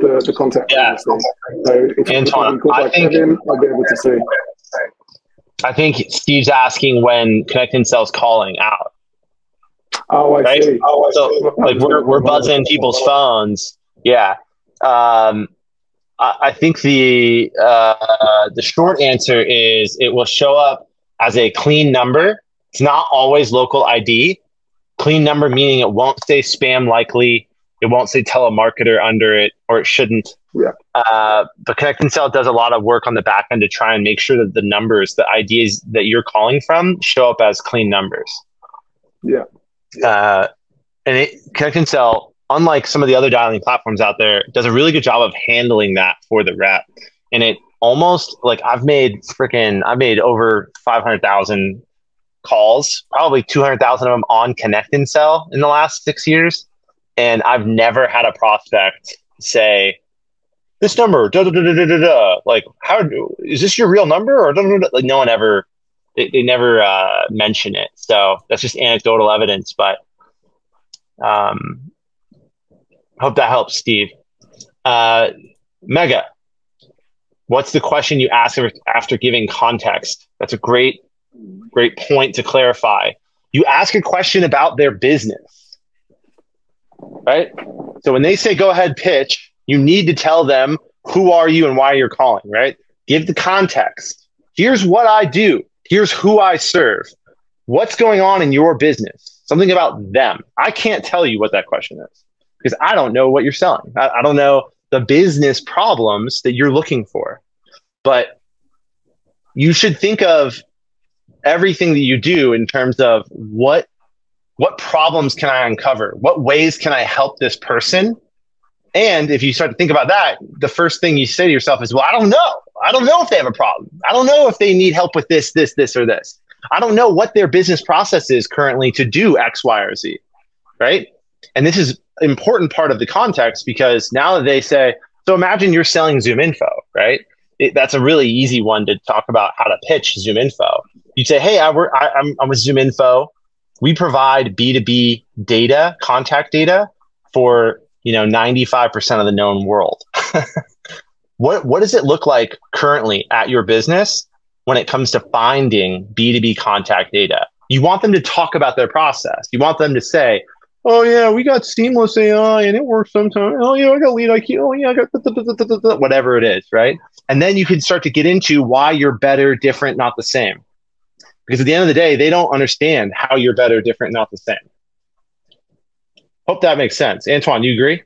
the, the contact. Yeah. So if Anton, I think Kevin, I'll be able to see. I think Steve's asking when ConnectAndSell's calling out. Oh, I right? see. Oh, I so, see. like, we're, we're buzzing people's phones. Yeah. Um, I, I think the uh, the short answer is it will show up as a clean number. It's not always local ID. Clean number meaning it won't say spam likely it won't say telemarketer under it, or it shouldn't. Yeah. Uh, but ConnectAndSell does a lot of work on the back end to try and make sure that the numbers, the IDs that you're calling from, show up as clean numbers. Yeah. Uh, and it, Sell, unlike some of the other dialing platforms out there, does a really good job of handling that for the rep. And it almost like I've made freaking, I've made over 500,000 calls, probably 200,000 of them on Connect and ConnectAndSell in the last six years and I've never had a prospect say this number. Like, how is this your real number or like? No one ever, they, they never uh, mention it. So that's just anecdotal evidence. But um, hope that helps, Steve. Uh, Mega, what's the question you ask after giving context? That's a great, great point to clarify. You ask a question about their business right? So when they say go ahead pitch, you need to tell them who are you and why you're calling, right? Give the context. Here's what I do. Here's who I serve. What's going on in your business? Something about them. I can't tell you what that question is because I don't know what you're selling. I, I don't know the business problems that you're looking for. But you should think of everything that you do in terms of what what problems can I uncover? What ways can I help this person? And if you start to think about that, the first thing you say to yourself is, well, I don't know. I don't know if they have a problem. I don't know if they need help with this, this, this, or this. I don't know what their business process is currently to do X, Y, or Z. Right. And this is important part of the context because now that they say, so imagine you're selling ZoomInfo, right? It, that's a really easy one to talk about how to pitch ZoomInfo. You say, hey, I work, I, I'm, I'm with ZoomInfo. We provide B2B data, contact data for, you know, 95% of the known world. what, what does it look like currently at your business when it comes to finding B2B contact data? You want them to talk about their process. You want them to say, oh yeah, we got Seamless.AI and it works sometimes. Oh yeah, I got LeadIQ. Oh yeah, I got whatever it is, right? And then you can start to get into why you're better, different, not the same. Because at the end of the day, they don't understand how you're better, different, not the same. Hope that makes sense. Antoine, you agree?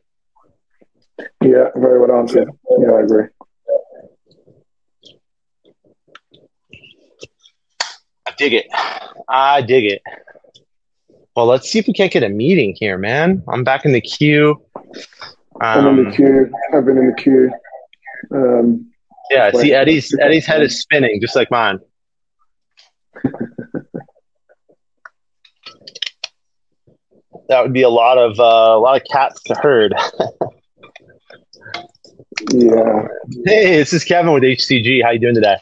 Yeah, very well answered. Yeah, I agree. I dig it. I dig it. Well, let's see if we can't get a meeting here, man. I'm back in the queue. Um, I'm in the um, queue. I've been in the queue. Um, yeah, see, Eddie's Eddie's head is spinning just like mine. that would be a lot of uh, a lot of cats to herd. yeah. Hey, this is Kevin with HCG. How you doing today?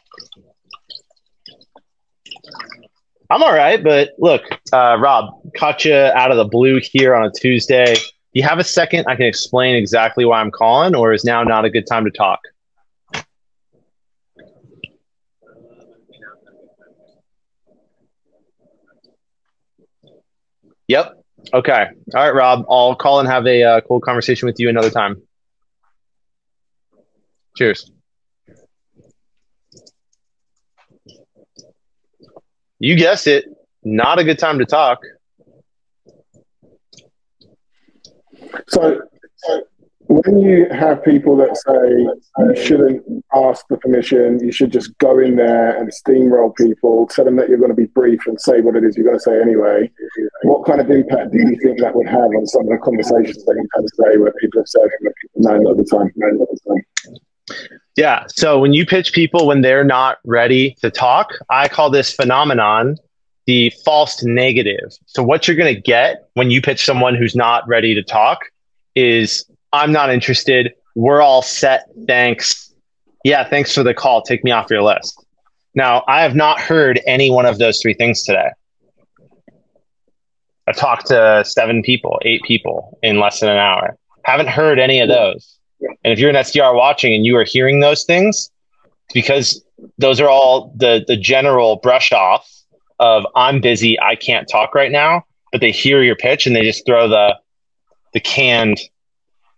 I'm all right, but look, uh, Rob, caught you out of the blue here on a Tuesday. Do you have a second? I can explain exactly why I'm calling, or is now not a good time to talk? Yep. Okay. All right, Rob. I'll call and have a uh, cool conversation with you another time. Cheers. You guessed it. Not a good time to talk. So, when you have people that say you shouldn't ask for permission, you should just go in there and steamroll people, tell them that you're going to be brief and say what it is you're going to say anyway. What kind of impact do you think that would have on some of the conversations that you've had today where people have said, no, not the time, no, not the time? Yeah. So when you pitch people when they're not ready to talk, I call this phenomenon the false negative. So what you're going to get when you pitch someone who's not ready to talk is I'm not interested. We're all set. Thanks. Yeah. Thanks for the call. Take me off your list. Now, I have not heard any one of those three things today. I talked to seven people, eight people in less than an hour. Haven't heard any of those. And if you're an SDR watching and you are hearing those things, because those are all the the general brush off of I'm busy, I can't talk right now, but they hear your pitch and they just throw the the canned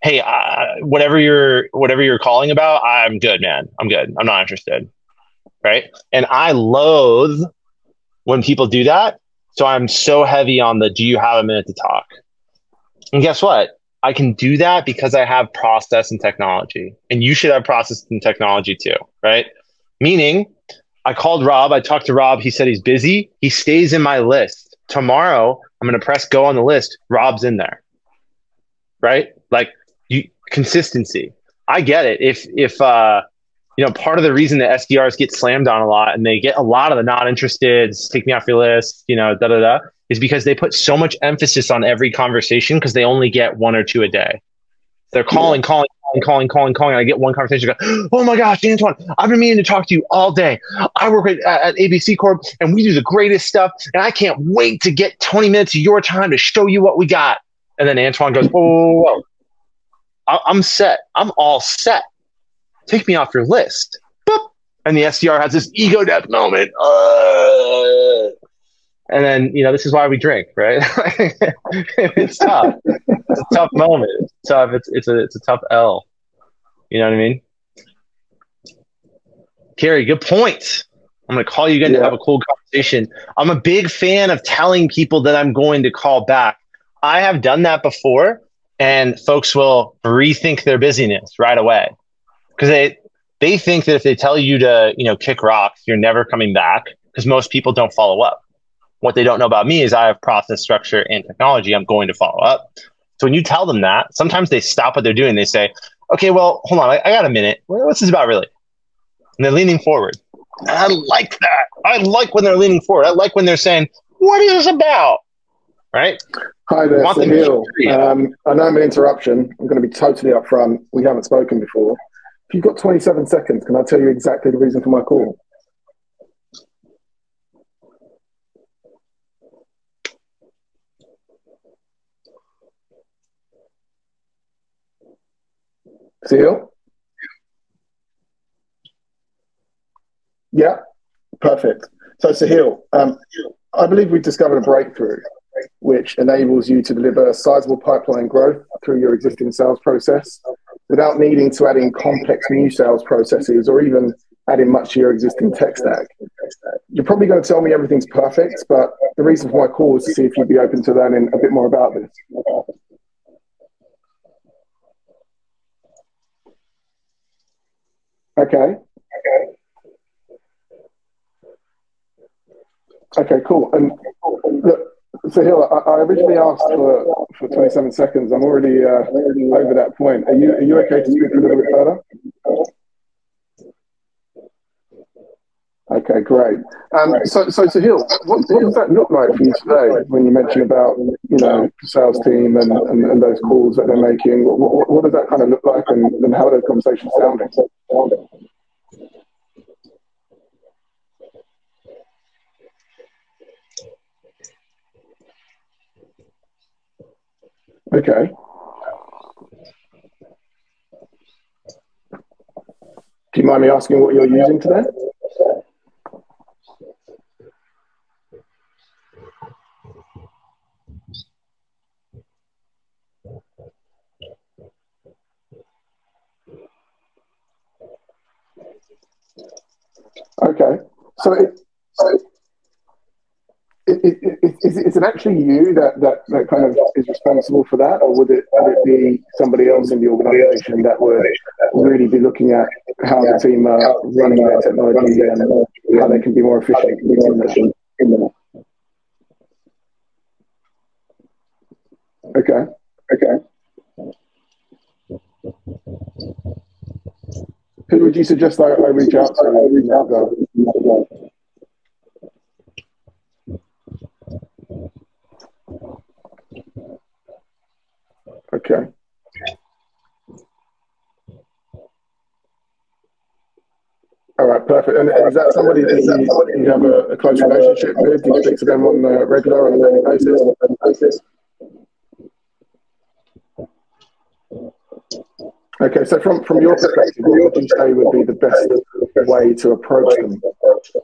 hey uh, whatever you're whatever you're calling about i'm good man i'm good i'm not interested right and i loathe when people do that so i'm so heavy on the do you have a minute to talk and guess what I can do that because I have process and technology. And you should have process and technology too, right? Meaning, I called Rob. I talked to Rob. He said he's busy. He stays in my list. Tomorrow, I'm going to press go on the list. Rob's in there, right? Like consistency. I get it. If if uh, you know, part of the reason that SDRs get slammed on a lot and they get a lot of the not interested, take me off your list, you know, da da da, is because they put so much emphasis on every conversation because they only get one or two a day. They're calling, calling, calling, calling, calling, calling. I get one conversation. Go, oh my gosh, Antoine, I've been meaning to talk to you all day. I work at, at ABC Corp and we do the greatest stuff. And I can't wait to get 20 minutes of your time to show you what we got. And then Antoine goes, whoa, whoa, whoa. I'm set. I'm all set. Take me off your list. Boop. And the SDR has this ego death moment. Uh, and then you know this is why we drink, right? it's tough. It's a tough moment. It's tough. It's it's a it's a tough L. You know what I mean? Carrie, good point. I'm going to call you again yeah. to have a cool conversation. I'm a big fan of telling people that I'm going to call back. I have done that before, and folks will rethink their busyness right away because they they think that if they tell you to you know kick rocks, you're never coming back because most people don't follow up. What they don't know about me is I have process structure and technology. I'm going to follow up. So when you tell them that, sometimes they stop what they're doing. They say, okay, well, hold on. I, I got a minute. What's this about really? And they're leaning forward. I like that. I like when they're leaning forward. I like when they're saying, what is this about? Right? Hi there, Sahil. Um, I know I'm an interruption. I'm going to be totally upfront. We haven't spoken before. If you've got 27 seconds, can I tell you exactly the reason for my call? Sahil? Yeah, perfect. So, Sahil, um, I believe we've discovered a breakthrough which enables you to deliver sizable pipeline growth through your existing sales process without needing to add in complex new sales processes or even adding much to your existing tech stack. You're probably going to tell me everything's perfect, but the reason for my call is to see if you'd be open to learning a bit more about this. Okay. Okay, cool. And look, Sahil, I, I originally asked for, for 27 seconds. I'm already uh, over that point. Are you are you okay to speak a little bit further? Okay, great. Um, so, so Sahil, what, what does that look like for you today when you mention about you know sales team and, and, and those calls that they're making? What, what, what does that kind of look like, and, and how are those conversations sounding? Okay. Do you mind me asking what you're using today? Okay. So it, so is, is it actually you that, that, that kind of is responsible for that, or would it, would it be somebody else in the organisation that would really be looking at how the team are running their technology and how they can be more efficient? Okay, okay. Who would you suggest I, I reach out to? in that regard? Okay. All right, perfect. And is that somebody that you, you have a, a close relationship with? Do you speak to them on a regular, on a daily basis? Okay, so from, from your perspective, what would you say would be the best way to approach them?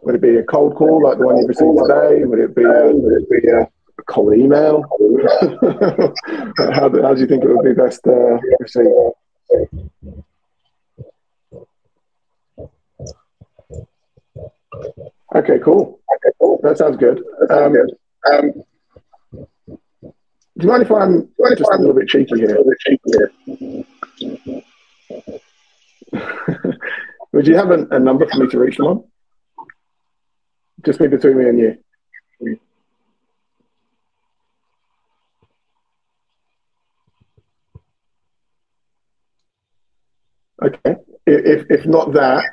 Would it be a cold call like the one you received today? Would it be a, a cold email? how, do, how do you think it would be best uh, received? Okay, cool. Okay, cool. That sounds good. Um, um, do you mind if I'm just a little bit cheeky here? Would you have a, a number for me to reach them on? Just me between me and you. Okay. If if not that,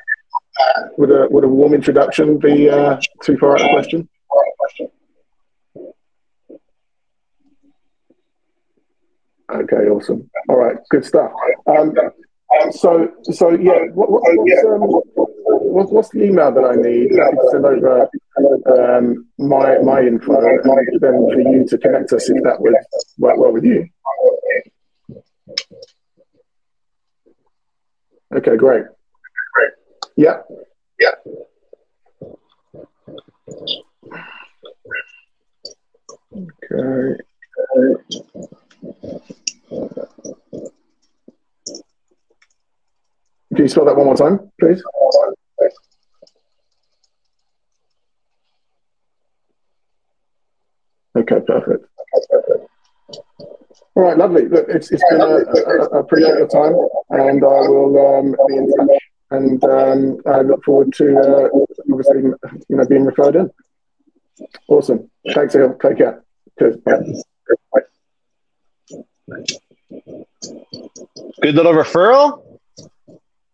would a would a warm introduction be uh, too far out of question? Okay, awesome. All right, good stuff. Um, so so yeah, what, what, what's, um, what, what's the email that I need? To send over um, my my info, and then for you to connect us if that would work well with you. Okay, great. Great. Yeah. Yeah. Okay. Can you spell that one more time, please? Okay, perfect. All right, lovely. Look, it's, it's been a appreciate your time, and I will um, be in touch. And um, I look forward to uh, obviously, you know, being referred in. Awesome. Thanks, Sahil. Take care. Cheers. Bye. Good little referral.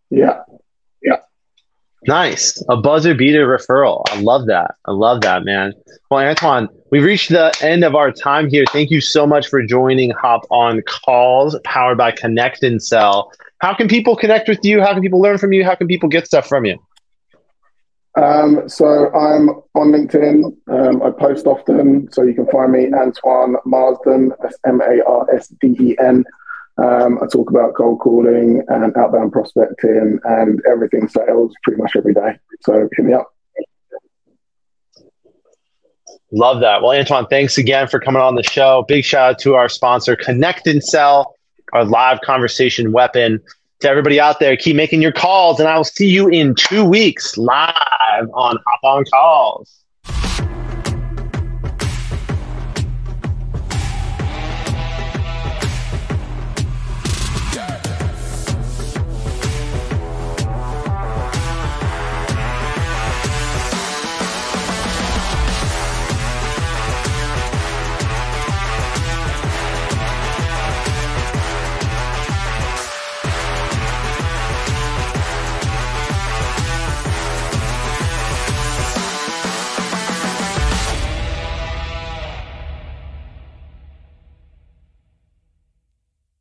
Yeah. Nice. A buzzer beater referral. I love that. I love that, man. Well, Antoine, we've reached the end of our time here. Thank you so much for joining Hopp on Calls, powered by Connect and Sell. How can people connect with you? How can people learn from you? How can people get stuff from you? Um, so I'm on LinkedIn. Um, I post often, so you can find me Antoine Marsden. That's M A R S D E N. Um, I talk about cold calling and outbound prospecting and everything sales pretty much every day. So hit me up. Love that. Well, Antoine, thanks again for coming on the show. Big shout out to our sponsor, Connect and Sell, our live conversation weapon. To everybody out there, keep making your calls, and I will see you in two weeks live on Hopp On Calls.